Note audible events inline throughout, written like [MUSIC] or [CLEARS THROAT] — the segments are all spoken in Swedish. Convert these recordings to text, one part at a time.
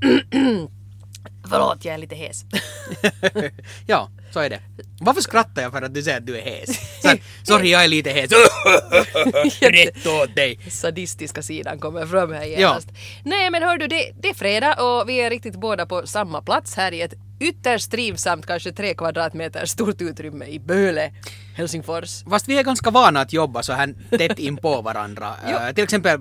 [CLEARS THROAT] Förlåt, jag är lite hes. [LAUGHS] ja, så är det. Varför skrattar jag för att du säger att du är hes? [LAUGHS] Så, sorry, jag är lite hes. [LAUGHS] Rätt åt dig. Sadistiska sidan kommer fram här genast. Nej men hör du, det, det är fredag och vi är riktigt båda på samma plats här i ett ytterst trivsamt, kanske tre kvadratmeter stort utrymme i Böle, Helsingfors. Fast vi är ganska vana att jobba så här tätt in på varandra. Eh, till exempel,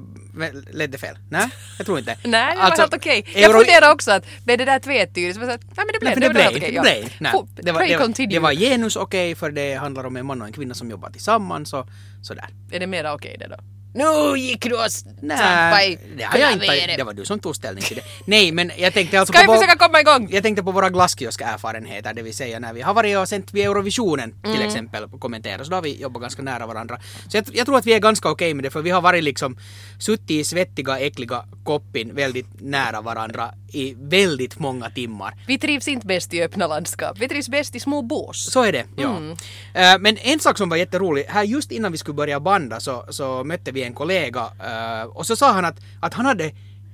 ledde det fel? Nej, jag tror inte. [LAUGHS] Nej, det var Alltså, helt okej. Jag Euro- funderar också att blev det där tvetydigt? Så jag sa att, Nej men det blev, Nej, det, det var helt blev, det ja. blev. Nej, det var, det, var, det var genus okej för det handlar om en man och en kvinna som jobbar tillsammans och sådär. Är det mera okej det då? Nu gick du och trampade Nej, i det, har jag inte, klaveret. det var du som tog ställning till det. Nej, men jag tänkte alltså [LAUGHS] Ska vi vår- försöka komma igång? Jag tänkte på våra glasskiosk-erfarenheter, det vill säga när vi har varit och sänt vid Eurovisionen till Mm. exempel kommenterat, så då har vi jobbat ganska nära varandra. Så jag, jag tror att vi är ganska okej med det, för vi har varit liksom suttit i svettiga, äckliga koppin väldigt nära varandra i väldigt många timmar. Vi trivs inte bäst i öppna landskap. Vi trivs bäst i små bås. Så är det, ja. Mm. Eh, men en sak som var jätterolig, här just innan vi skulle börja banda så, så mötte vi en kollega eh, och så sa han att, att han hade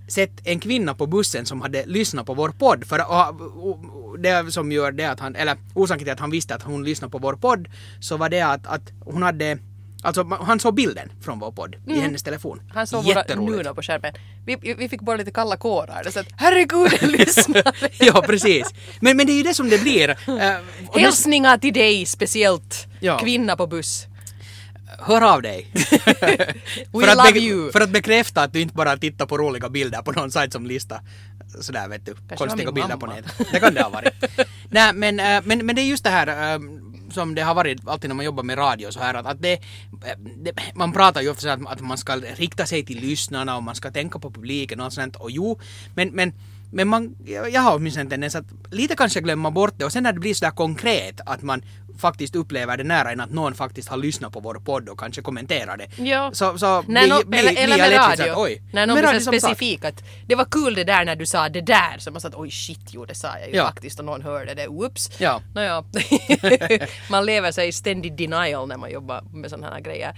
sett en kvinna på bussen som hade lyssnat på vår podd. För och, det som gör det att han, eller orsaken till att han visste att hon lyssnade på vår podd så var det att, att hon hade Alltså han såg bilden från vår podd i hennes telefon. Mm. Han såg våra nuna på skärmen. Vi, vi fick bara lite kalla kårar. Så att, herregud, [LAUGHS] en lyssnare! [LAUGHS] ja, precis. Men, men det är ju det som det blir. Eh, Hälsningar till dig speciellt, Ja. kvinna på buss. Hör av dig. [LAUGHS] We love be- you. För att bekräfta att du inte bara tittar på roliga bilder på någon sajt som listar sådär vet du, var konstiga bilder på nätet. Det kan det ha varit. [LAUGHS] Nej men, äh, men, men det är just det här äh, som det har varit alltid när man jobbar med radio så här att, att det, äh, det, man pratar ju ofta så att, att man ska rikta sig till lyssnarna och man ska tänka på publiken och sånt och jo, men, men men man, jag jag har åtminstone en tendens att lite kanske glömma bort det och sen när det blir sådär konkret att man faktiskt upplever det nära en att någon faktiskt har lyssnat på vår podd och kanske kommenterar det. Ja. Så, så blir- no, blir- eller, blir eller jag med radio. att, oj. När någon blir specifik att det var kul det där när du sa det där. Så man sa att oj shit, jo det sa jag ju Ja. faktiskt och någon hörde det. Whoops. Ja. Nåja. [LAUGHS] man lever sig i ständig denial när man jobbar med sådana här grejer.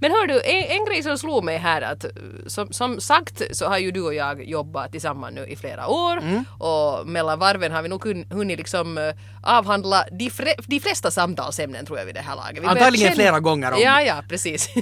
Men hör du, en, en grej som slog mig här att som, som sagt så har ju du och jag jobbat tillsammans nu i flera år Mm. och mellan varven har vi nog kun- hunnit liksom eh, avhandla de, fre, de flesta samtalsämnen tror jag vid det här laget. Vi Antagligen känna- flera gånger om. Ja, ja, precis. [LAUGHS]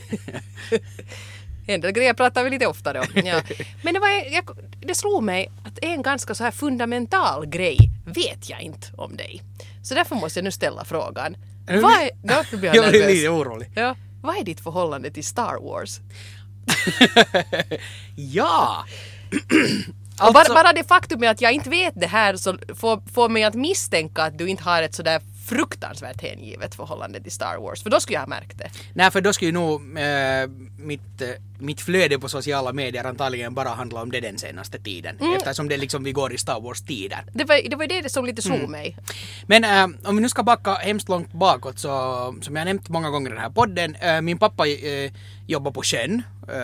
En del grejer pratar vi lite oftare om. Ja. [LAUGHS] Men det, var, jag, det slog mig att en ganska så här fundamental grej vet jag inte om dig. Så därför måste jag nu ställa frågan. Vad är, blir [LAUGHS] jag Jag blir lite orolig. Ja, vad är ditt förhållande till Star Wars? [LAUGHS] Ja! Och bara, Alltså- bara det faktum att jag inte vet det här så får, får mig att misstänka att du inte har ett sådär fruktansvärt hängivet förhållande till Star Wars. För då skulle jag ha märkt det. Nej, för då skulle ju nog äh, mitt, äh, mitt flöde på sociala medier antagligen bara handla om det den senaste tiden. Mm. Eftersom det liksom vi går i Star Wars-tider. Det var det, var det som lite Mm. slog mig. Men äh, om vi nu ska backa hemskt långt bakåt så, som jag nämnt många gånger i den här podden, min pappa jobbar på sjön äh,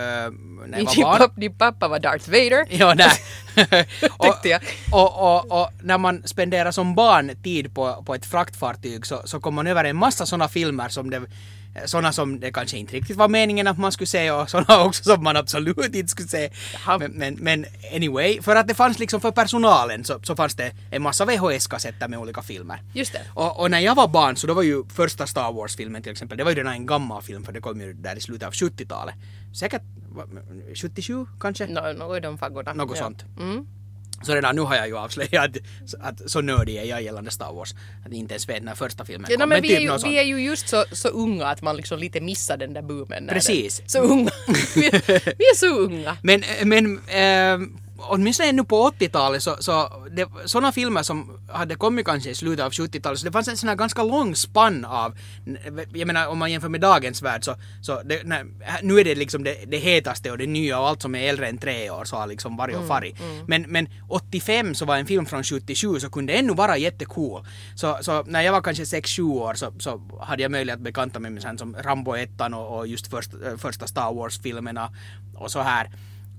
när jag var barn. papp, din pappa var Darth Vader. Ja, nej. [LAUGHS] och, Tyckte jag. och, och, och när man spenderar som barn tid på, på ett fraktfartyg så, så kommer man över en massa sådana filmer som det sådana som det kanske inte riktigt var meningen att man skulle se och sådana [LAUGHS] också som man absolut inte skulle se. Men, men, men anyway, för att det fanns liksom för personalen så, så fanns det en massa VHS-kassetter med olika filmer. Just det. Och, och när jag var barn så då var ju första Star Wars-filmen till exempel, det var ju redan en gammal film för det kom ju där i slutet av 70-talet. Säkert vad, 77 kanske? Nå, något i de faggorna. Något Ja. sånt. Mm. Så redan nu har jag ju avslöjat att, så nördig är jag gällande Star Wars. Att inte ens vet när första filmen Ja, kom. no, men vi, typ är ju, vi är ju just så, så unga att man liksom lite missar den där boomen. Precis. Den, så unga. [LAUGHS] vi, är- vi är så unga. Men, men äh, åtminstone ännu på 80-talet så, så det, sådana filmer som hade kommit kanske i slutet av 70-talet så det fanns en sån här ganska lång spann av, jag menar om man jämför med dagens värld så, så det, när, nu är det liksom det, det hetaste och det nya och allt som är äldre än tre år så har liksom varit och farit. Men, men 85 så var en film från 77 så kunde ännu vara jättecool. Så, så när jag var kanske 6-7 år så, så hade jag möjlighet att bekanta mig med sånt som Rambo 1 och, och just först, äh, första Star Wars-filmerna och så här.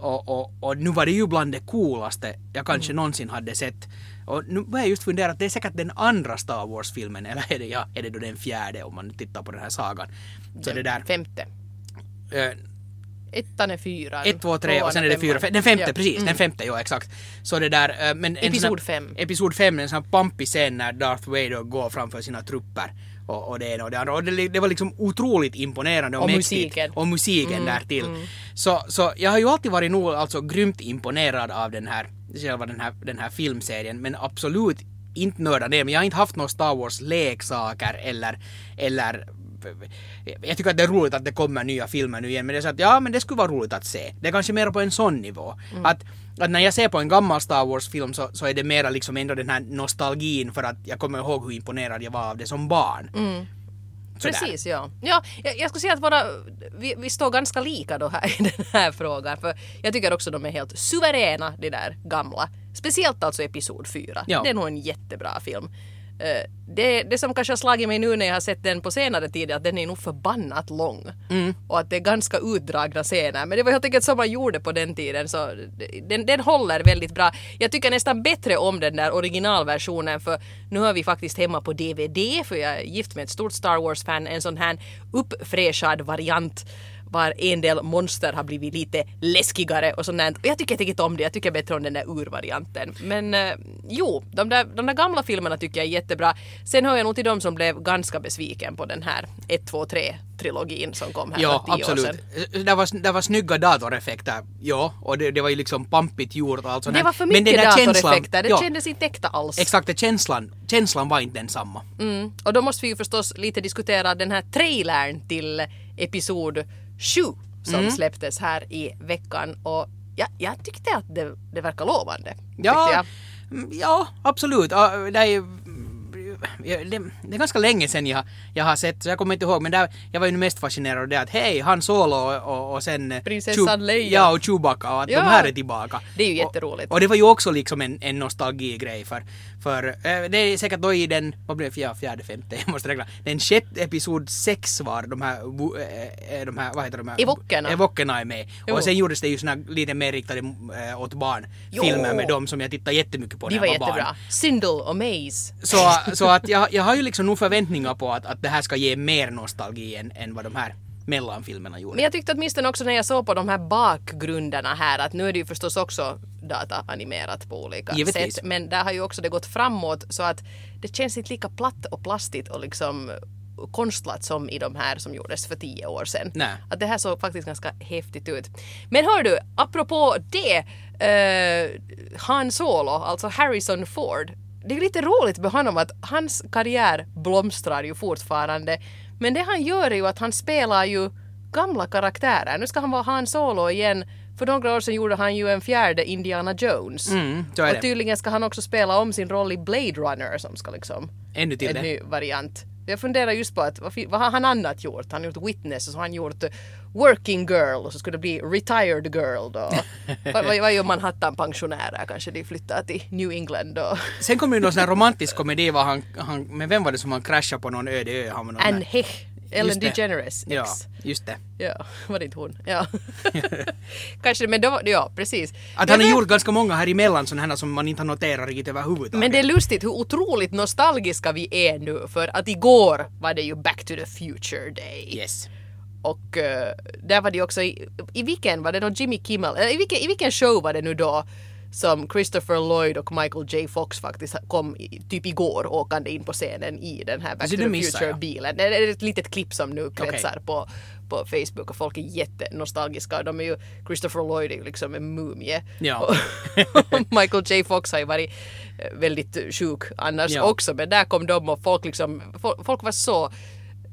Och, och, och nu var det ju bland det coolaste jag kanske någonsin hade sett. Och nu börjar jag just fundera att det är säkert den andra Star Wars-filmen, eller är det, ja, är det då den fjärde om man tittar på den här sagan. Så det där... Femte. eh, ettan är fyran. ett, två, tre och sen är det fyra, den femte Ja. precis, Mm. den femte, ja exakt. Så det där, eh, men... en Episod sån här- fem. Episod fem, en sån här pampig scen när Darth Vader går framför sina trupper. Och, och det ena och det andra. Och det, det var liksom otroligt imponerande och, Och mäktigt. musiken. Och musiken därtill. Så, så jag har ju alltid varit nog alltså grymt imponerad av den här, själva den här, den här filmserien. Men absolut inte nörda ner Men jag har inte haft några Star Wars leksaker eller, eller jag tycker att det är roligt att det kommer nya filmer nu igen men det är så att ja men det skulle vara roligt att se. Det är kanske mer på en sån nivå. Att, att när jag ser på en gammal Star Wars film så, så är det mera liksom ändå den här nostalgin för att jag kommer ihåg hur imponerad jag var av det som barn. Sådär. Precis, ja. ja jag, jag skulle säga att våra, vi, vi står ganska lika då här [LAUGHS] i den här frågan. För jag tycker också de är helt suveräna, de där gamla. Speciellt alltså Episod 4. Ja. Det är nog en jättebra film. Eh, det, det som kanske har slagit mig nu när jag har sett den på senare tid är att den är nog förbannat lång. Mm. Och att det är ganska utdragna scener. Men det var helt enkelt så man gjorde på den tiden. Så den, den håller väldigt bra. Jag tycker nästan bättre om den där originalversionen för nu har vi faktiskt hemma på DVD för jag är gift med ett stort Star Wars-fan. En sån här uppfräschad variant var en del monster har blivit lite läskigare och sånt och Jag tycker inte om det, jag tycker bättre om den där urvarianten. Men eh, jo, de där, de där gamla filmerna tycker jag är jättebra. Sen hör jag nog till dem som blev ganska besviken på den här 1, 2, 3 trilogin som kom här Ja, för tio år absolut. sedan. Det var, det var snygga datoreffekter, ja, och det, det var ju liksom pampigt gjort och allt sånt Det var för Men den mycket där datoreffekter, det ja, kändes inte äkta alls. Exakt, det känslan, känslan var inte densamma. Mm. Och då måste vi ju förstås lite diskutera den här trailern till episod 7 som Mm. släpptes här i veckan. Och ja, jag tyckte att det, det verkar lovande. Ja, mm, ja absolut. Det är, det, det är ganska länge sedan jag, jag har sett, så jag kommer inte ihåg, men där, jag var ju mest fascinerad av det att hej, Han Solo och, och, och sen... eh, Prinsessan Leia. Ja, och Chewbacca och att Ja. de här är tillbaka. Det är ju Och- jätteroligt. Och, det var ju också liksom en, en nostalgigrej för, för eh, det är säkert då i den, vad blev det, ja, fjärde, femte, [LAUGHS] jag måste räkna, den sjätte, episod sex var de här, eh, de här, vad heter de här? Evokerna. Evokerna är med. Jo. Och sen gjordes det ju såna lite mer riktade eh, åt barn filmer med dem som jag tittade jättemycket på De när var jag var jättebra. barn. Sindel och Maze. Så, så att jag, jag har ju liksom nog förväntningar på att, att det här ska ge mer nostalgi än, än vad de här mellanfilmerna gjorde. Men jag tyckte åtminstone också när jag såg på de här bakgrunderna här att nu är det ju förstås också dataanimerat på olika Givetvis. sätt. Men där har ju också det gått framåt så att det känns inte lika platt och plastigt och liksom konstlat som i de här som gjordes för tio år sedan. Nej. Att det här såg faktiskt ganska häftigt ut. Men hör du, apropå det, eh, Han Solo, alltså Harrison Ford. Det är lite roligt med honom att hans karriär blomstrar ju fortfarande. Men det han gör är ju att han spelar ju gamla karaktärer. Nu ska han vara Han Solo igen. För några år sedan gjorde han ju en fjärde Indiana Jones. Mm, och tydligen ska han också spela om sin roll i Blade Runner som ska liksom Ännu till en det. ny variant. Jag funderar just på att vad, har han annat gjort? Han har gjort Witness och så har han gjort Working Girl och så skulle det bli Retired Girl då. [LAUGHS] vad, vad, vad gör Manhattan-pensionärer? Kanske de flyttar till New England och Sen kom ju någon sån här romantisk komedi var han, han, men vem var det som han kraschade på någon öde ö? Han var någon Anne Hech, Ellen. DeGeneres ex. Ja, just det. Ja, [LAUGHS] var det inte hon? Ja. [LAUGHS] [LAUGHS] Kanske, men då, ja precis. Att han har gjort ganska många här emellan sådana här som man inte har noterat riktigt överhuvudtaget. Men det är lustigt hur otroligt nostalgiska vi är nu för att igår var det ju Back to the Future Day. Yes. Och eh, där var det också i, i vilken var det då Jimmy Kimmel, eller i vilken, i vilken show var det nu då som Christopher Lloyd och Michael J Fox faktiskt kom i, typ igår åkande in på scenen i den här Back Så to the missar Future jag. bilen. Det är ett litet klipp som nu kretsar på, på Facebook och folk är jättenostalgiska. De är ju, Christopher Lloyd är ju liksom en mumie. Ja. Michael J Fox har ju varit eh, väldigt sjuk annars Ja. också men där kom de och folk liksom, folk var så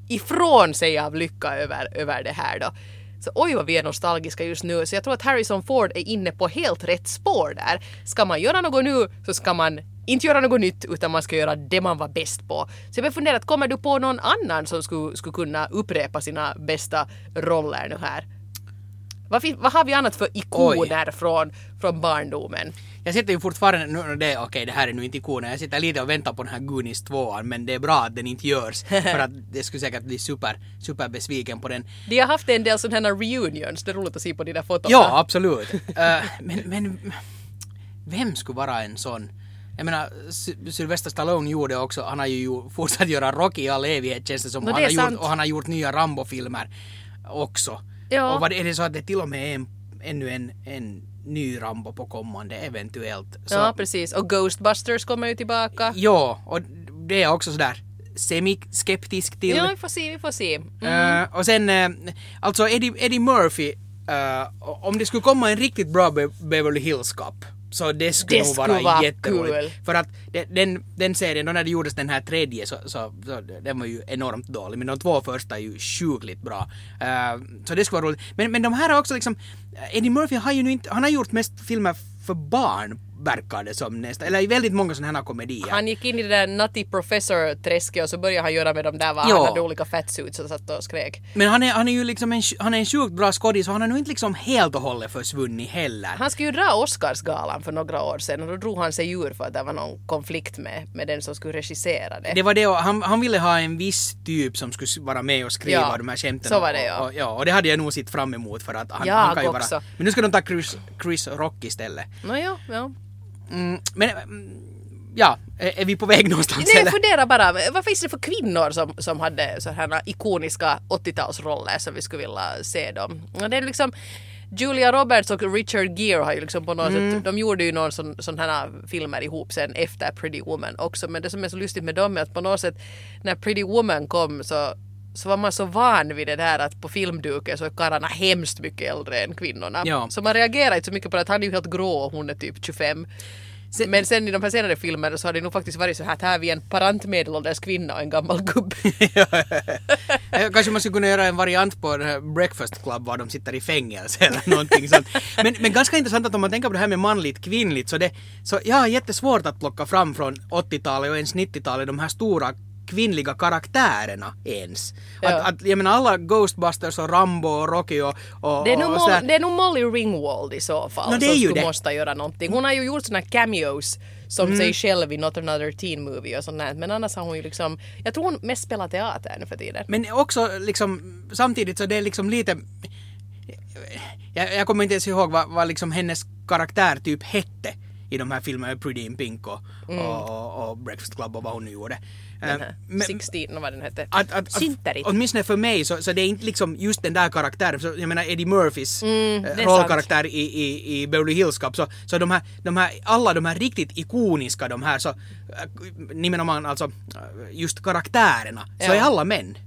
ifrån sig av lycka över, över det här då. Så oj vad vi är nostalgiska just nu. Så jag tror att Harrison Ford är inne på helt rätt spår där. Ska man göra något nu så ska man inte göra något nytt utan man ska göra det man var bäst på. Så jag har funderat, kommer du på någon annan som skulle, skulle kunna upprepa sina bästa roller nu här? Vad, fin- vad har vi annat för ikoner från, från barndomen? Jag sitter ju fortfarande, nu, det, okej det här är nu inte ikonen, jag sitter lite och väntar på den här Goonies 2 men det är bra att den inte görs [LAUGHS] för att det skulle säkert bli super, super besviken på den. De har haft en del sådana här reunions, det är roligt att se på de där fotona. Ja, absolut. Eh, men, men vem skulle vara en sån? Jag menar, Sy- Sylvester Stallone gjorde också, han har ju fortsatt göra Rocky i all evighet känns det som. No, det han, har sant. gjort, och han har gjort nya Rambo-filmer också. Ja. Och vad är det så att det till och med är en, ännu en, en ny Rambo på kommande eventuellt. Så, Ja, precis. Och Ghostbusters kommer ju tillbaka. Ja, och det är jag också sådär semi-skeptisk till. Ja, vi får se, vi får se. Mm. Eh, och sen, eh, alltså Eddie, Eddie Murphy, eh, om det skulle komma en riktigt bra Be- Beverly Hills Cop så det skulle Det nog skulle vara, vara jätteroligt. kul. För att den, den serien, då när det gjordes den här tredje så, så, så den var ju enormt dålig. Men de två första är ju sjukligt bra. Eh, så det skulle vara roligt. Men, men de här har också liksom, Eddie Murphy har ju nu inte, han har gjort mest filmer för barn verkar det som nästan. Eller väldigt många sådana här komedier. Han gick in i det där Nutty Professor-träsket och så började han göra med de där, va? Ja. han hade olika fatsuits och satt och skrek. Men han är, han är ju liksom en, han är en sjukt bra skådis och han har nog inte liksom helt och hållet försvunnit heller. Han skulle ju dra Oscarsgalan för några år sedan och då drog han sig ur för att det var någon konflikt med, med den som skulle regissera det. Det var det och han, han ville ha en viss typ som skulle vara med och skriva Ja, de här skämten. så var det, ja. Och, och, ja. Och det hade jag nog sett fram emot för att han, Jag han kan ju också. vara... Men nu ska de ta Chris, Chris Rock istället. Nåja, ja. Mm, men mm, ja, är, vi på väg någonstans Nej, jag funderar bara, vad finns det för kvinnor som, som hade sådana ikoniska 80-talsroller som vi skulle vilja se dem? Det är liksom Julia Roberts och Richard Gere har ju liksom på något Mm. sätt, de gjorde ju någon sån, sån här filmer ihop sen efter Pretty Woman också men det som är så lustigt med dem är att på något sätt när Pretty Woman kom så så var man så van vid det där att på filmduken så är karlarna hemskt mycket äldre än kvinnorna. Ja. Så man reagerar inte så mycket på det att han är ju helt grå och hon är typ 25. Sen- Men sen i de här senare filmerna så har det nog faktiskt varit så här att här är vi en parant medelålders kvinna och en gammal gubbe. [LAUGHS] Eh, Kanske man skulle kunna göra en variant på den här Breakfast Club var de sitter i fängelse eller någonting sånt. Men, men ganska intressant att om man tänker på det här med manligt kvinnligt så det, så jag har jättesvårt att plocka fram från 80-talet och ens 90-talet de här stora kvinnliga karaktärerna ens. Ja. Att, att, jag menar alla Ghostbusters och Rambo och Rocky och, och, Det är, nog och det är nog Molly Ringwald i så fall No, det är som ju det. måste göra någonting. Hon har ju gjort såna cameos som Mm. sig själv i Not Another Teen Movie och sånt där. Men annars har hon ju liksom, jag tror hon mest spelar teater nu för tiden. Men också liksom samtidigt så det är liksom lite... Jag, jag kommer inte ens ihåg vad, vad liksom hennes karaktär typ hette i de här filmerna, Pretty in Pink och, och, och, och Breakfast Club och vad hon nu gjorde. Eh, här men- 16, vad den hette. att, att, att, Synterit. åtminstone för mig så, så det är inte liksom just den där karaktären. Så, jag menar Eddie Murphys Mm, eh, rollkaraktär i, i, i Beverly Hills Cop. Så, så de, här, de här, alla de här riktigt ikoniska de här så, äh, alltså äh, just karaktärerna, så Ja. är alla män.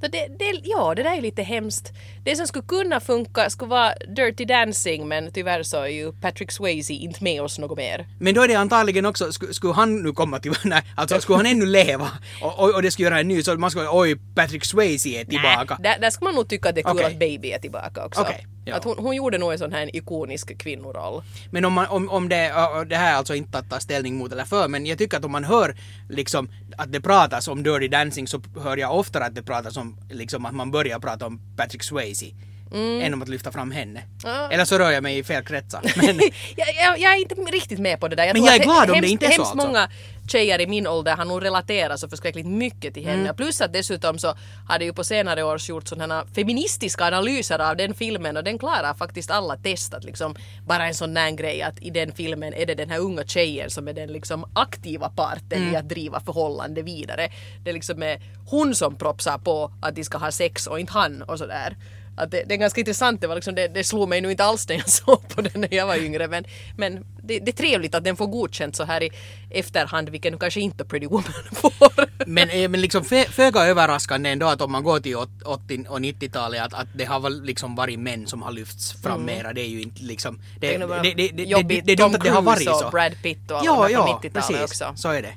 Så det, det, ja, det där är lite hemskt. Det som skulle kunna funka skulle vara Dirty Dancing men tyvärr så är ju Patrick Swayze inte med oss något mer. Men då är det antagligen också, skulle, skulle han nu komma till, [LAUGHS] nej, alltså skulle han ännu leva och, och, och det skulle göra en ny så man skulle oj Patrick Swayze är tillbaka. Nä, där, där ska man nog tycka att det är kul Okej. att Baby är tillbaka också. Okej, ja. Att hon, hon gjorde nog en sån här ikonisk kvinnoroll. Men om, man, om, om det, det här är alltså inte att ta ställning mot eller för, men jag tycker att om man hör liksom att det pratas om Dirty Dancing så hör jag oftare att det pratas om liksom att man börjar prata om Patrick Swayze. Än om att lyfta fram henne. Ja. Eller så rör jag mig i fel kretsar. [LAUGHS] Men, jag, jag, jag är inte riktigt med på det där. Men tror jag är glad om det inte är så, alltså. många tjejer i min ålder har nog relaterat så förskräckligt mycket till Mm. henne. Plus att dessutom så har det ju på senare år gjort sådana feministiska analyser av den filmen och den klarar faktiskt alla test att liksom bara en sån där grej att i den filmen är det den här unga tjejen som är den liksom aktiva parten Mm. i att driva förhållande vidare. Det liksom är hon som propsar på att de ska ha sex och inte han och sådär. Att det, det är ganska intressant, det, var liksom, det, det slog mig nu inte alls när jag [LAUGHS] såg på den när jag var yngre men, men det, det är trevligt att den får godkänt så här i efterhand vilken nu kanske inte Pretty Woman [LAUGHS] får. men, eh, men liksom fö- föga överraskande ändå att om man går till åt- 80 och 90-talet att, att det har väl liksom varit män som har lyfts fram mera. Det är ju inte liksom... Det, Mm. Det det, det, det, det, jobbigt. det dumt Tom att det har varit så. och Brad Pitt och alla ja, ja, från 90-talet precis. också. Så är det.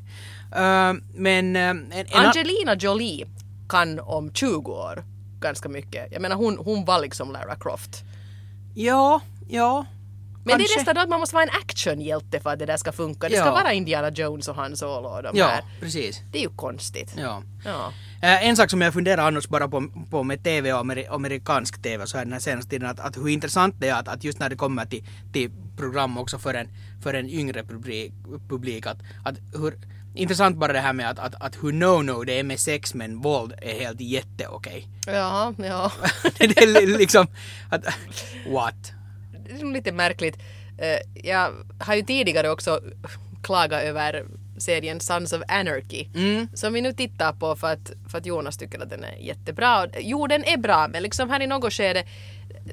Eh, men... eh, en, en, Angelina Jolie kan om 20 år ganska mycket. Jag menar hon, hon var liksom Lara Croft. Ja, ja. Men det kanske. är nästan då att man måste vara en actionhjälte för att det där ska funka. Det ska Ja. vara Indiana Jones och Han Solo och de Ja, här. precis. Det är ju konstigt. Ja. Ja. Eh, en sak som jag funderar annars bara på, på med TV och ameri- amerikansk TV så här den här senaste tiden att, att hur intressant det är att, att just när det kommer till, till program också för en, för en yngre publik, publik att, att hur intressant bara det här med att, att, att hur no-no det är med sex men våld är helt jätteokej. Ja, ja. [LAUGHS] det är li- liksom att what? det är lite märkligt. Eh, Jag har ju tidigare också klagat över serien Sons of Anarchy. Som vi nu tittar på för att, för att Jonas tycker att den är jättebra. Jo, den är bra, men liksom här i något skede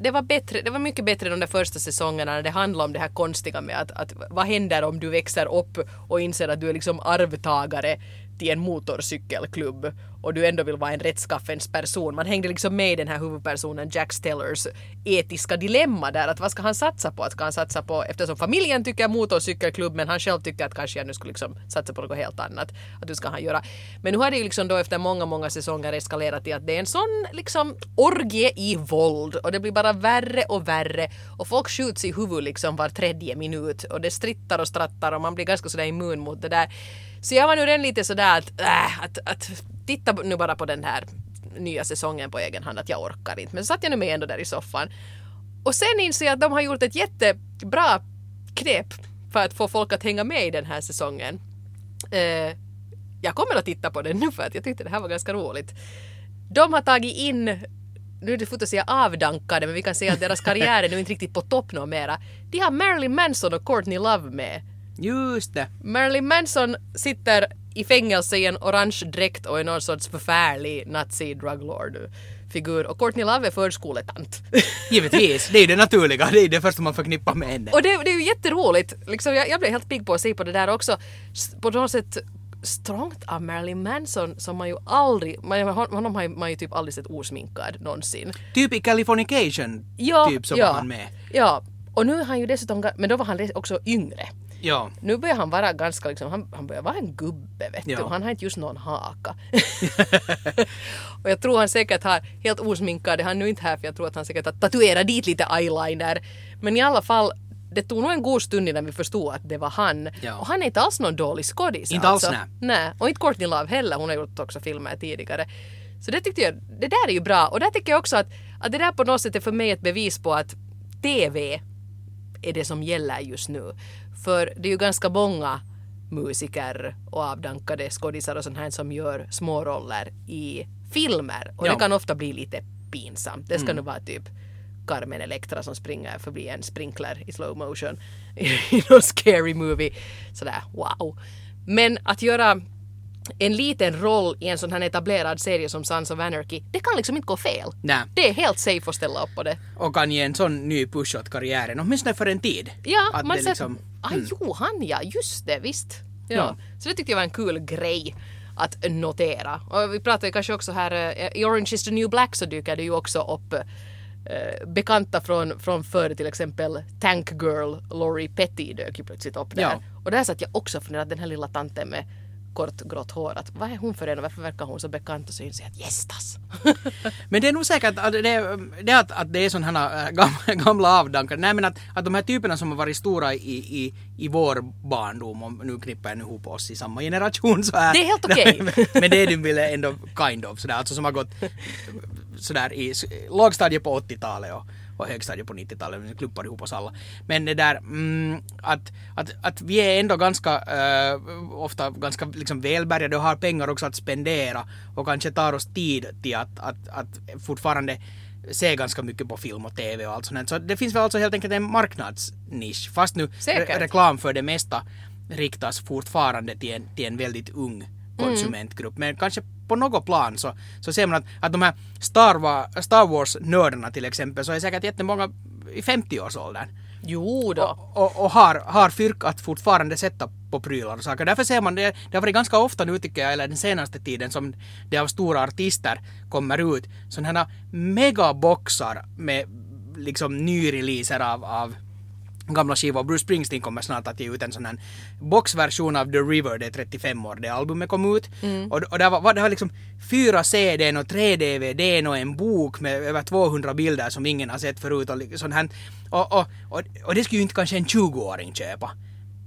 det var, bättre, det var mycket bättre de där första säsongerna när det handlade om det här konstiga med att, att vad händer om du växer upp och inser att du är liksom arvtagare till en motorcykelklubb och du ändå vill vara en rättskaffens person. Man hängde liksom med i den här huvudpersonen Jack Stellers etiska dilemma där att vad ska han satsa på? Att ska han satsa på, eftersom familjen tycker motorcykelklubb men han själv tycker att kanske jag nu skulle liksom satsa på något helt annat. Att hur ska han göra. Men nu har det ju liksom då efter många, många säsonger eskalerat till att det är en sån liksom orgie i våld och det blir bara värre och värre och folk skjuts i huvudet liksom var tredje minut och det strittar och strattar och man blir ganska sådär immun mot det där. Så jag var nu redan lite sådär att, äh, att, att titta nu bara på den här nya säsongen på egen hand att jag orkar inte. Men så satt jag nu med ändå där i soffan. Och sen inser jag att de har gjort ett jättebra knep för att få folk att hänga med i den här säsongen. Eh, jag kommer att titta på den nu för att jag tyckte det här var ganska roligt. De har tagit in, nu är det fort att säga avdankade, men vi kan säga att deras karriär är nu inte riktigt på topp någon mera. De har Marilyn Manson och Courtney Love med. Just det. Marilyn Manson sitter i fängelse i en orange dräkt och är någon sorts förfärlig nazi druglord figur och Courtney Love är förskoletant. [LAUGHS] Givetvis, det är ju det naturliga, det är det första man förknippar med henne. och det, det är ju jätteroligt. Liksom, jag, jag blev helt pigg på att se på det där också. På något sätt strångt av Marilyn Manson som man ju aldrig, man, hon- honom har ju- man ju typ aldrig sett osminkad någonsin. Typ i Californication, Ja, typ så ja, var han med. Ja, och nu är han ju dessutom, men då var han också yngre. Ja. Nu börjar han vara ganska liksom, han, han börjar vara en gubbe vet du. Ja. Han har inte just någon haka. [LAUGHS] och jag tror han säkert har, helt osminkad, är han nu inte här för jag tror att han säkert har tatuerat dit lite eyeliner. Men i alla fall, det tog nog en god stund innan vi förstod att det var han. Ja. Och han är inte alls någon dålig skådis. Inte alls, alltså. nej. Nej, och inte Courtney Love heller, hon har gjort också filmer tidigare. Så det tyckte jag, det där är ju bra. Och där tycker jag också att, att det där på något sätt är för mig ett bevis på att TV är det som gäller just nu. För det är ju ganska många musiker och avdankade skådisar och sånt här som gör små roller i filmer. Och Ja. det kan ofta bli lite pinsamt. Det ska nu vara typ Carmen Electra som springer förbi en sprinkler i slow motion [LAUGHS] i någon scary movie. Sådär wow. Men att göra en liten roll i en sån här etablerad serie som Sons of Anarchy, det kan liksom inte gå fel. Nej. Det är helt safe att ställa upp på det. Och kan ge en sån ny push åt karriären, åtminstone för en tid. Ja, Att man ser liksom, ah, jo, han ja, just det, visst. Ja. Ja. Så det tyckte jag var en kul grej att notera. Och vi pratar ju kanske också här, eh, i Orange is the new black så dyker det ju också upp eh, bekanta från, från förr, till exempel Tank Girl Laurie Petty dök ju plötsligt upp där. Ja. Och där satt jag också och funderade, den här lilla tanten med kort grått hår, att vad är hon för en och varför verkar hon så bekant? Och så inser jag att gästas. [LAUGHS] Men det är nog säkert att det, det är att, att det är sådana här äh, gamla, [LAUGHS] gamla avdankare. Nej men att, att de här typerna som har varit stora i, i, i vår barndom, och nu knippar jag ihop oss i samma generation så här. Det är helt okej. [LAUGHS] men, men det är du väl ändå kind of sådär, alltså som har gått sådär i lågstadiet på 80-talet och, och högstadiet på 90-talet, vi klumpar ihop oss alla. Men det där mm, att, att, att vi är ändå ganska, äh, ofta ganska liksom välbärgade och har pengar också att spendera och kanske tar oss tid till att, att, att fortfarande se ganska mycket på film och TV och allt sånt. Så det finns väl alltså helt enkelt en marknadsnisch. Fast nu re- reklam för det mesta riktas fortfarande till en, till en väldigt ung konsumentgrupp. Men kanske på något plan så, så ser man att, att de här Star, Star Wars-nördarna till exempel så är säkert jättemånga i 50-årsåldern. Jo då. Och, och, och har, har fyrk att fortfarande sätta på prylar och saker. Därför ser man det, det har varit ganska ofta nu tycker jag, eller den senaste tiden som det av stora artister kommer ut sådana här megaboxar med liksom nyreleaser av, av gamla skivor. Bruce Springsteen kommer snart att ge ut en sån här boxversion av The River, det är 35 år det albumet kom ut. Och, och det, var, det var liksom fyra CDn och tre DVD och en bok med över 200 bilder som ingen har sett förut. Och, li- sån här, och, och, och, och det skulle ju inte kanske en 20-åring köpa.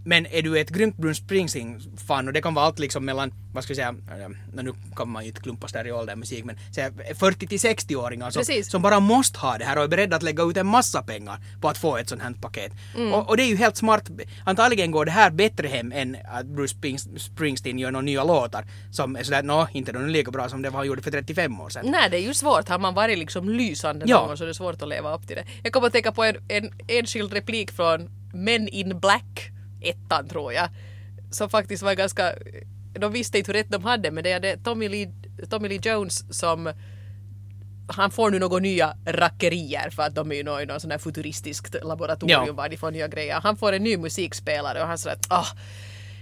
Men är du ett grymt Bruce Springsteen-fan och det kan vara allt liksom mellan, vad ska jag säga, äh, nu kan man ju inte klumpas där i åldern musik, men säga 40 till 60-åringar som, Precis. som bara måste ha det här och är beredda att lägga ut en massa pengar på att få ett sånt här paket. Och, och det är ju helt smart. Antagligen går det här bättre hem än att Bruce Springs- Springsteen gör några nya låtar som är sådär, nå, inte de är lika bra som det var han gjorde för 35 år sedan. Nej, det är ju svårt. Har man varit liksom lysande Ja. någon gång så är det svårt att leva upp till det. Jag kommer att tänka på en, en enskild replik från Men in Black, ettan tror jag. som faktiskt var ganska... De visste inte hur rätt de hade men det är Tommy Lee, Tommy Lee Jones som han får nu några nya rackerier för att de är ju nå- i någon sån här futuristiskt laboratorium Ja. var de får nya grejer. Han får en ny musikspelare och han säger att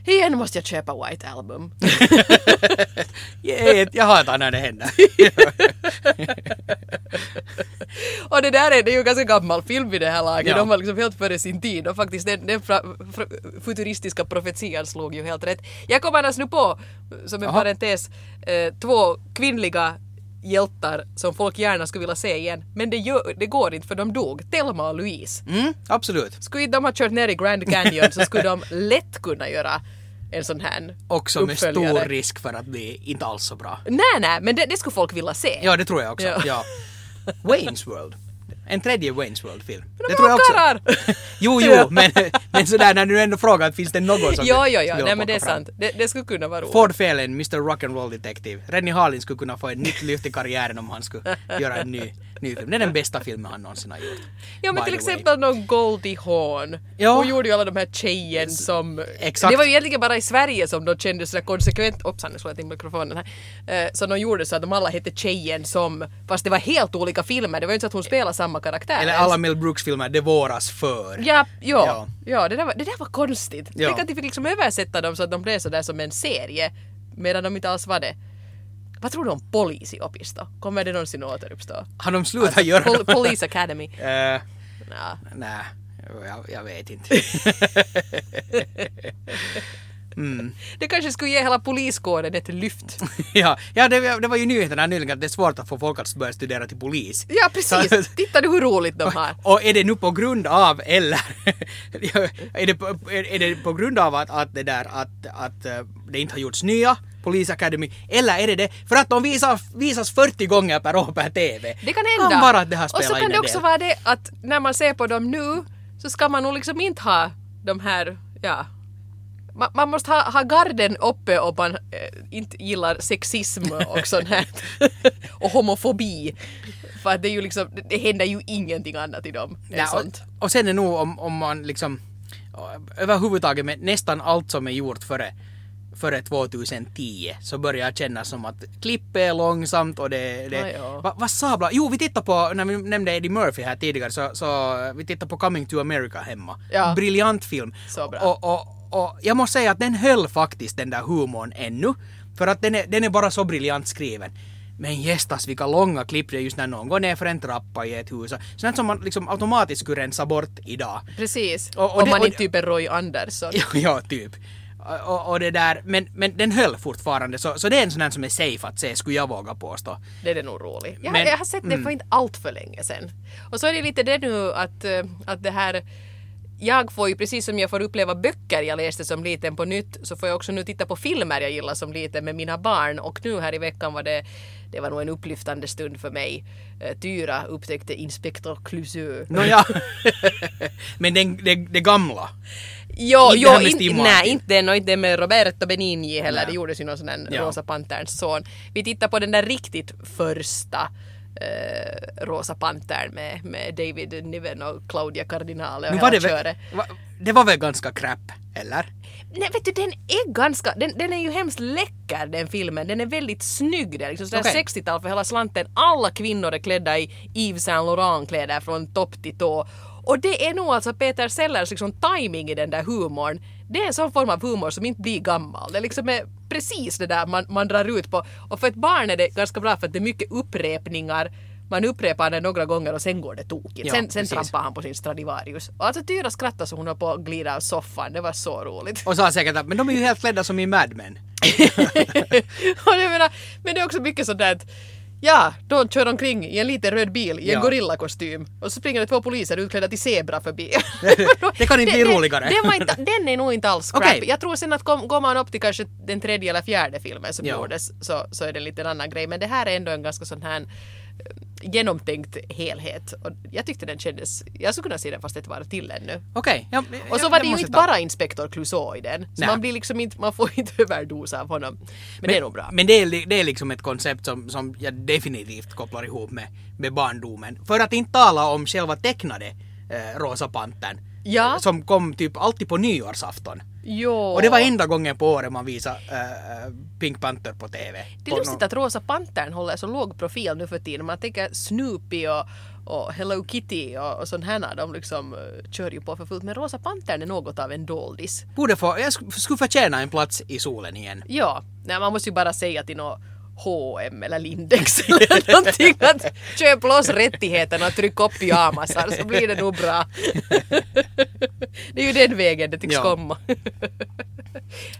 igen måste jag köpa White Album. Jag, jag hatar när det händer. Och det där är, det är ju en ganska gammal film vid det här laget. Ja. De var liksom helt före sin tid och faktiskt den, den fra, fra, futuristiska profetian slog ju helt rätt. Jag kommer annars nu på, som en parentes, eh, två kvinnliga hjältar som folk gärna skulle vilja se igen. Men det, gör, det går inte för de dog. Thelma och Louise. Mm, absolut. Skulle de ha kört ner i Grand Canyon så skulle de [LAUGHS] lätt kunna göra en sån här Också med uppföljare. stor risk för att bli inte alls så bra. Nej, nej, men det, det skulle folk vilja se. Ja, det tror jag också. Ja. Ja. Wayne's World. En tredje Wayne's World-film. de Det tror jag också. [LAUGHS] Jo, jo, men, men sådär när du ändå frågar, finns det något som ja, ja, skulle nej men det är sant. Det, det skulle kunna vara roligt. Ford Phelan, Mr Rock'n'Roll Detective. Rennie Harlin skulle kunna få ett nytt lyft i karriären om han skulle göra en ny, ny film. Det är den bästa filmen han någonsin har gjort. Ja men till exempel någon Goldie Hawn. Ja. Hon gjorde ju alla de här tjejen som... Exakt. Det var ju egentligen bara i Sverige som de kände sådär konsekvent... Slår jag till mikrofonen här. Eh, så de gjorde så att de alla hette tjejen som... Fast det var helt olika filmer. Det var ju inte så att hon spelade samma karaktär Eller ens. alla Mel Brooks-filmer, det våras för. Ja, ja, Ja. ja. det, där var, det där var konstigt. Ja. Tänk att de fick liksom översätta dem så att de blev sådär som en serie medan de inte alls var det. Vad tror du om polis i Opisto? Kommer det någonsin att återuppstå? Har de slutat göra Pol-? Police Academy. [LAUGHS] Ja. Nej, jag, jag vet inte. [LAUGHS] Det kanske skulle ge hela poliskåren ett lyft. [LAUGHS] ja, ja det, det var ju nyheterna nyligen att det är svårt att få folk att börja studera till polis. Ja precis, Så- titta du hur roligt de har. Och är det nu på grund av, eller är, det på, är, är det på grund av att, att det där att, att eh, det inte har gjorts nya Police Academy, eller är det det för att de visar, visas 40 gånger per år per TV? Det kan hända. Kan vara att det har Och så kan det också del. vara det att när man ser på dem nu så ska man nog liksom inte ha de här, ja, man, man måste ha, ha garden uppe om man eh, inte gillar sexism och sånt här. [LAUGHS] och homofobi. För att det är ju liksom, det, händer ju ingenting annat i dem Ja, sånt. och, och sen är nog om, om man liksom överhuvudtaget med nästan allt som är gjort före före 2010 så börjar jag känna som att klippet är långsamt och det... det ja. va, vad sablar? Jo, vi tittade på, när vi nämnde Eddie Murphy här tidigare, så, så vi tittade på Coming to America hemma. Ja. Briljant film. Så bra. Och, och, och jag måste säga att den höll faktiskt den där humorn ännu. För att den är, den är bara så briljant skriven. Men gästas vilka långa klipp det är just när någon går ner för en trappa i ett hus. Sånt som man liksom automatiskt skulle rensa bort idag. Precis. Och- och om det- man inte typ är Roy Andersson. [LAUGHS] Ja, ja typ. Och, och det där, men, men den höll fortfarande så, så det är en sån här som är safe att se, skulle jag våga påstå. Det är nog roligt. Jag, Men- jag har sett det mm. för inte allt för länge sedan. Och så är det lite det nu att, eh, att det här jag får ju precis som jag får uppleva böcker jag läste som liten på nytt så får jag också nu titta på filmer jag gillar som liten med mina barn och nu här i veckan var det det var nog en upplyftande stund för mig. Eh, Tyra upptäckte Inspektor Clouseau. Nåja. [LAUGHS] men den, det, det gamla. Jo, Inte jo Steve nej, inte den och inte den med Roberto Benigni heller. Nej. Det gjordes ju någon sån där Ja. Rosa Panterns son. Vi tittar på den där riktigt första eh, Rosa Pantern med, med David Niven och Claudia Cardinale och Men var hela det, väl, köret. va, det var väl ganska crap, eller? Nej vet du den är ganska, den, den är ju hemskt läcker den filmen. Den är väldigt snygg. Det är liksom sådär Okej. 60-tal för hela slanten. Alla kvinnor är klädda i Yves Saint Laurent kläder från topp till tå. Och det är nog alltså Peter Sellers liksom timing i den där humorn. Det är en sån form av humor som inte blir gammal. Det liksom är precis det där man, man drar ut på. Och för ett barn är det ganska bra för att det är mycket upprepningar. Man upprepar det några gånger och sen går det tokigt. Ja, sen sen precis. trampar han på sin Stradivarius. Och alltså Tyra skrattade så hon höll på att glida av soffan. Det var så roligt. Och sa säkert att men de är ju helt klädda som i Mad Men. [LAUGHS] och jag menar, men det är också mycket sådär att Ja, de kör omkring i en liten röd bil i en Ja. gorillakostym och så springer det två poliser utklädda till zebra förbi. [LAUGHS] Det kan inte bli Den- roligare. Den, var inte, den är nog inte alls Okej. crappy. Jag tror sen att kom, går man upp till kanske den tredje eller fjärde filmen som Ja. gjordes så, så är det en liten annan grej. Men det här är ändå en ganska sån här genomtänkt helhet. Och jag tyckte den kändes... Jag skulle kunna se den fast ett varv till ännu. Okej. Ja, Och så ja, var det ju inte ta. bara Inspektor Clouseau i den. Så Nej. man blir liksom inte, man får [LAUGHS] inte överdosa av honom. Men, det är nog bra. Men det är, det är liksom ett koncept som, som jag definitivt kopplar ihop med, med barndomen. För att inte tala om själva tecknade eh, Rosa Pantern. Ja. Som kom typ alltid på nyårsafton. Jo. Och det var enda gången på året man visade äh, Pink Panther på TV. Det är lustigt att Rosa Pantern håller så låg profil nu för tiden. Man tänker Snoopy och, och Hello Kitty och, och sånt här, de liksom uh, kör ju på för fullt. Men Rosa Pantern är något av en doldis. Borde få, jag sk- skulle förtjäna en plats i solen igen. Ja, nej, man måste ju bara säga till något H&M eller Lindex [LAUGHS] eller någonting att köp loss rättigheterna och tryck upp pyjamasar så blir det nog bra. det är ju den vägen det tycks Ja. komma.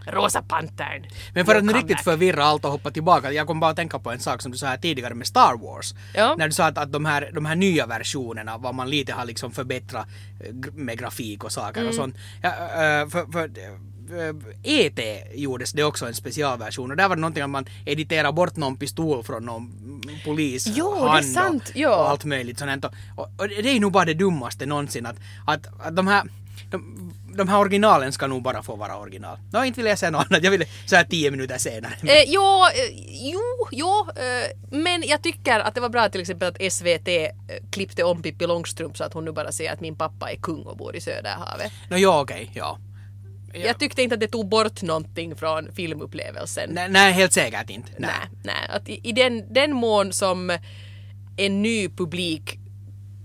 Rosa Pantern. Men för att nu riktigt förvirra allt och hoppa tillbaka, jag kom bara att tänka på en sak som du sa här tidigare med Star Wars. Ja. När du sa att, att de, här, de här nya versionerna, vad man lite har liksom förbättrat eh, med grafik och saker Mm. och sånt. Ja, äh, för, för, äh, E.T. gjordes det också en specialversion och där var det någonting att man editerade bort någon pistol från någon polis Jo, det är hand sant, ja. och allt möjligt sånt. Och, och, det är nog bara det dummaste någonsin att, att, att de här de, de här originalen ska nog bara få vara original. Nå, inte vill jag säga något annat. Jag ville så här tio minuter senare. Eh, jo, eh, jo, jo eh, men jag tycker att det var bra till exempel att SVT eh, klippte om Pippi Långstrump så att hon nu bara säger att min pappa är kung och bor i Söderhavet. Nå, ja, okej, ja. Ja. Jag tyckte inte att det tog bort någonting från filmupplevelsen. Nej, nej, helt säkert inte. Nej. Nej. Att i, i den, den mån som en ny publik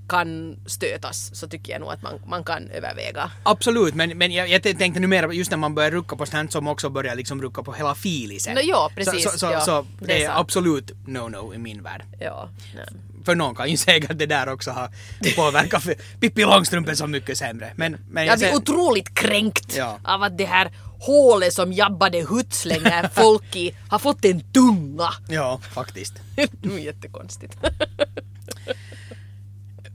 kan stötas så tycker jag nog att man, man kan överväga. Absolut, men, men jag, jag tänkte nu mer just när man börjar rucka på sånt som också börjar liksom rucka på hela filisen. Nå, ja, precis, Så, så, så, ja, så det det är är sant. absolut no-no i min värld. Ja. nej. För någon kan ju säga att det där också har påverkat för Pippi Långstrump är så mycket sämre. Men, men Jag blir ser- otroligt kränkt Ja. av att det här hålet som Jabba the Hutt slänger [LAUGHS] folk i har fått en tunga. Ja, faktiskt. [LAUGHS] det är jättekonstigt.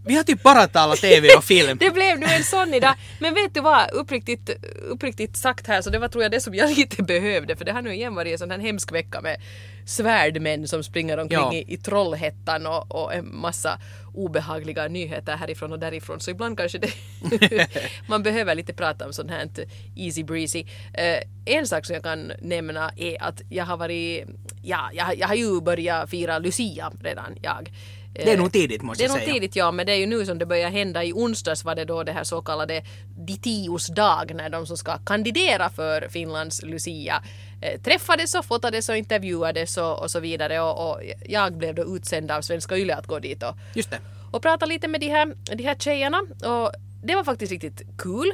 Vi har typ bara talat TV och film. Det blev nu en sån idag. Men vet du vad, uppriktigt, uppriktigt sagt här så det var tror jag det som jag [LAUGHS] lite behövde för det har nu igen varit en sån här hemsk vecka med svärdmän som springer omkring Ja. i, i Trollhättan och, och en massa obehagliga nyheter härifrån och därifrån så ibland kanske det [LAUGHS] [LAUGHS] man behöver lite prata om sånt här easy breezy. Eh, en sak som jag kan nämna är att jag har varit, ja, jag, jag har ju börjat fira Lucia redan jag. Det är nog tidigt måste Det är jag nog säga. tidigt ja, men det är ju nu som det börjar hända. I onsdags var det då det här så kallade Ditios dag när de som ska kandidera för Finlands Lucia eh, träffades och fotades och intervjuades och, och så vidare och, och jag blev då utsänd av Svenska Yle att gå dit och, Just det. och prata lite med de här, de här tjejerna och det var faktiskt riktigt kul.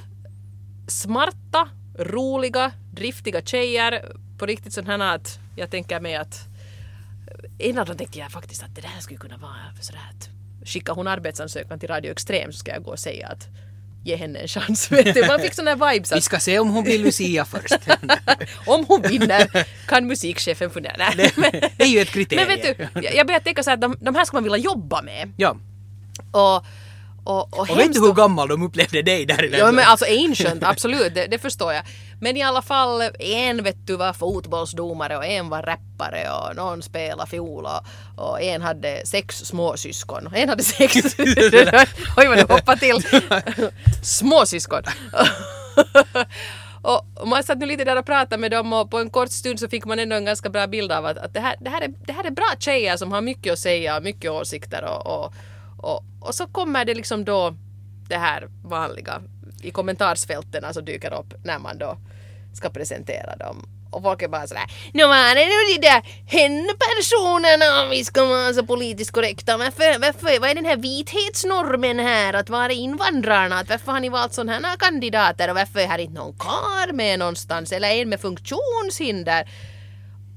Smarta, roliga, driftiga tjejer på riktigt här att jag tänker mig att av dem tänkte jag faktiskt att det där skulle kunna vara sådär att skickar hon arbetsansökan till Radio Extrem så ska jag gå och säga att ge henne en chans. [LAUGHS] Vet du? Man fick såna här vibes Vi att ska se om hon blir Lucia först. [LAUGHS] om hon vinner kan musikchefen fundera. Nej, [LAUGHS] Det, men, det är ju ett kriterium. men vet du, jag började tänka så här att de, de här ska man vilja jobba med. Ja. Och, och, och, Och vet du hur gammal de upplevde dig där? Ja men alltså ancient, absolut, det, det förstår jag. Men i alla fall, en vet du var fotbollsdomare och en var rappare och någon spelade fiol och, och en hade sex småsyskon. En hade sex... [LAUGHS] Oj vad du hoppade till! Småsyskon! och och man satt nu lite där och pratade med dem och på en kort stund så fick man ändå en ganska bra bild av att, att det, här, det, här är, det här är bra tjejer som har mycket att säga, mycket åsikter och, och, och, och så kommer det liksom då det här vanliga i kommentarsfälten alltså dyker upp när man då ska presentera dem. Och folk är bara sådär Nå var det nu de där hen-personerna vi ska vara så politiskt korrekta. Varför, varför, vad är den här vithetsnormen här? Att vara invandrarna? Att varför har ni valt sådana här kandidater? Och varför är här inte någon kar med någonstans? Eller en med funktionshinder?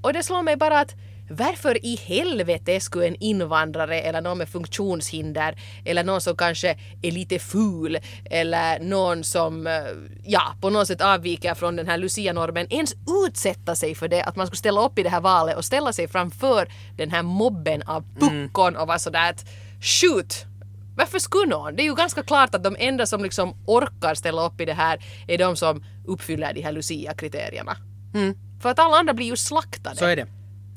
Och det slår mig bara att varför i helvete skulle en invandrare eller någon med funktionshinder eller någon som kanske är lite ful eller någon som eh, ja, på något sätt avviker från den här Lucia-normen ens utsätta sig för det att man skulle ställa upp i det här valet och ställa sig framför den här mobben av puckon och vara sådär att shoot varför skulle någon? Det är ju ganska klart att de enda som liksom orkar ställa upp i det här är de som uppfyller de här Lucia-kriterierna. För att alla andra blir ju slaktade. Så är det.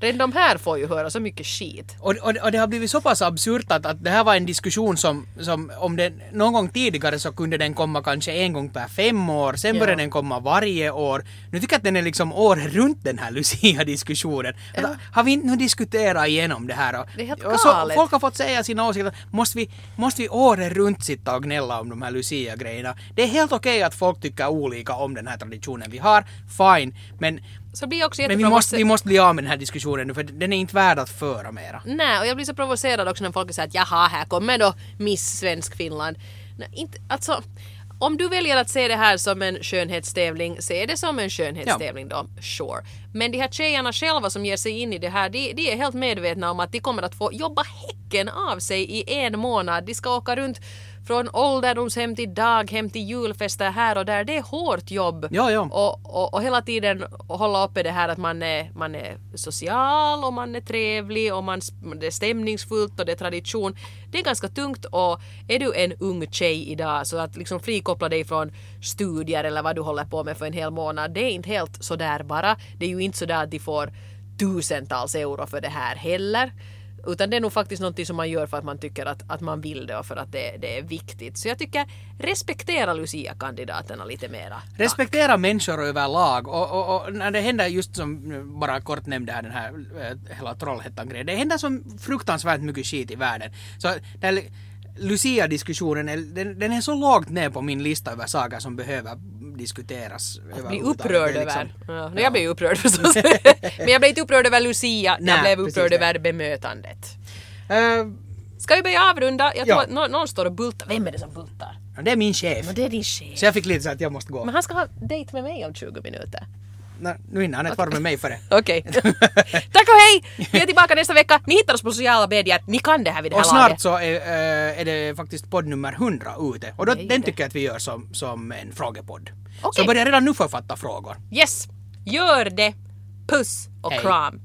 Redan de här får ju höra så mycket skit. Och, och, och det har blivit så pass absurt att, att det här var en diskussion som, som om den någon gång tidigare så kunde den komma kanske en gång per fem år, sen Ja. började den komma varje år. Nu tycker jag att den är liksom året runt den här [LAUGHS] Lucia-diskussionen. Att, Har vi inte nu diskuterat igenom det här? Och, Det är helt och så, galet. folk har fått säga sina åsikter. Måste vi, måste vi året runt sitta och gnälla om de här Lucia-grejerna? Det är helt okej att folk tycker olika om den här traditionen vi har, fine, men Så blir jag också men vi måste, vi måste bli av med den här diskussionen nu för den är inte värd att föra mera. Nej, och jag blir så provocerad också när folk säger att jaha, här kommer då Miss Svensk Finland. Nej, inte, alltså, om du väljer att se det här som en skönhetstävling, se det som en skönhetstävling då, sure. Men de här tjejerna själva som ger sig in i det här, de, de är helt medvetna om att de kommer att få jobba häcken av sig i en månad. De ska åka runt från ålderdomshem till daghem till julfester här och där. Det är hårt jobb. Ja, ja. Och, och, och hela tiden hålla uppe det här att man är, man är social och man är trevlig och man, det är stämningsfullt och det är tradition. Det är ganska tungt och är du en ung tjej idag så att liksom frikoppla dig från studier eller vad du håller på med för en hel månad. Det är inte helt sådär bara. Det är ju inte sådär att de får tusentals euro för det här heller. Utan det är nog faktiskt någonting som man gör för att man tycker att, att man vill det och för att det, det är viktigt. Så jag tycker respektera Lucia-kandidaterna lite mera. Respektera människor överlag och, och, och när det händer just som bara kort nämnde här den här äh, hela Trollhättan-grejen. Det händer så fruktansvärt mycket skit i världen. Så där, Lucia-diskussionen den, den är så lågt ner på min lista över saker som behöver diskuteras. bli överhuvudtaget. upprörd är över. liksom- Ja, jag blev upprörd förstås. [LAUGHS] Men jag blev inte upprörd över Lucia, Nej, jag blev upprörd över bemötandet. Eh, Ska vi börja avrunda? Jag tror Ja. att någon, någon står och bultar. Vem är det som bultar? det är min chef. Men det är din chef. Så jag fick lite så att jag måste gå. Men han ska ha dejt med mig om 20 minuter. Nej, nu hinner han inte vara med mig före. Okej. [LAUGHS] Tack och hej! Vi är tillbaka nästa vecka. Ni hittar oss på sociala medier. Ni kan det här vid det här Och snart laget. så är, eh, är det faktiskt podd nummer 100 ute. Och då, Det den det. tycker jag att vi gör som, som en frågepodd. Okej. Så börja redan nu författa frågor. Yes! Gör det! Puss och Hej. kram!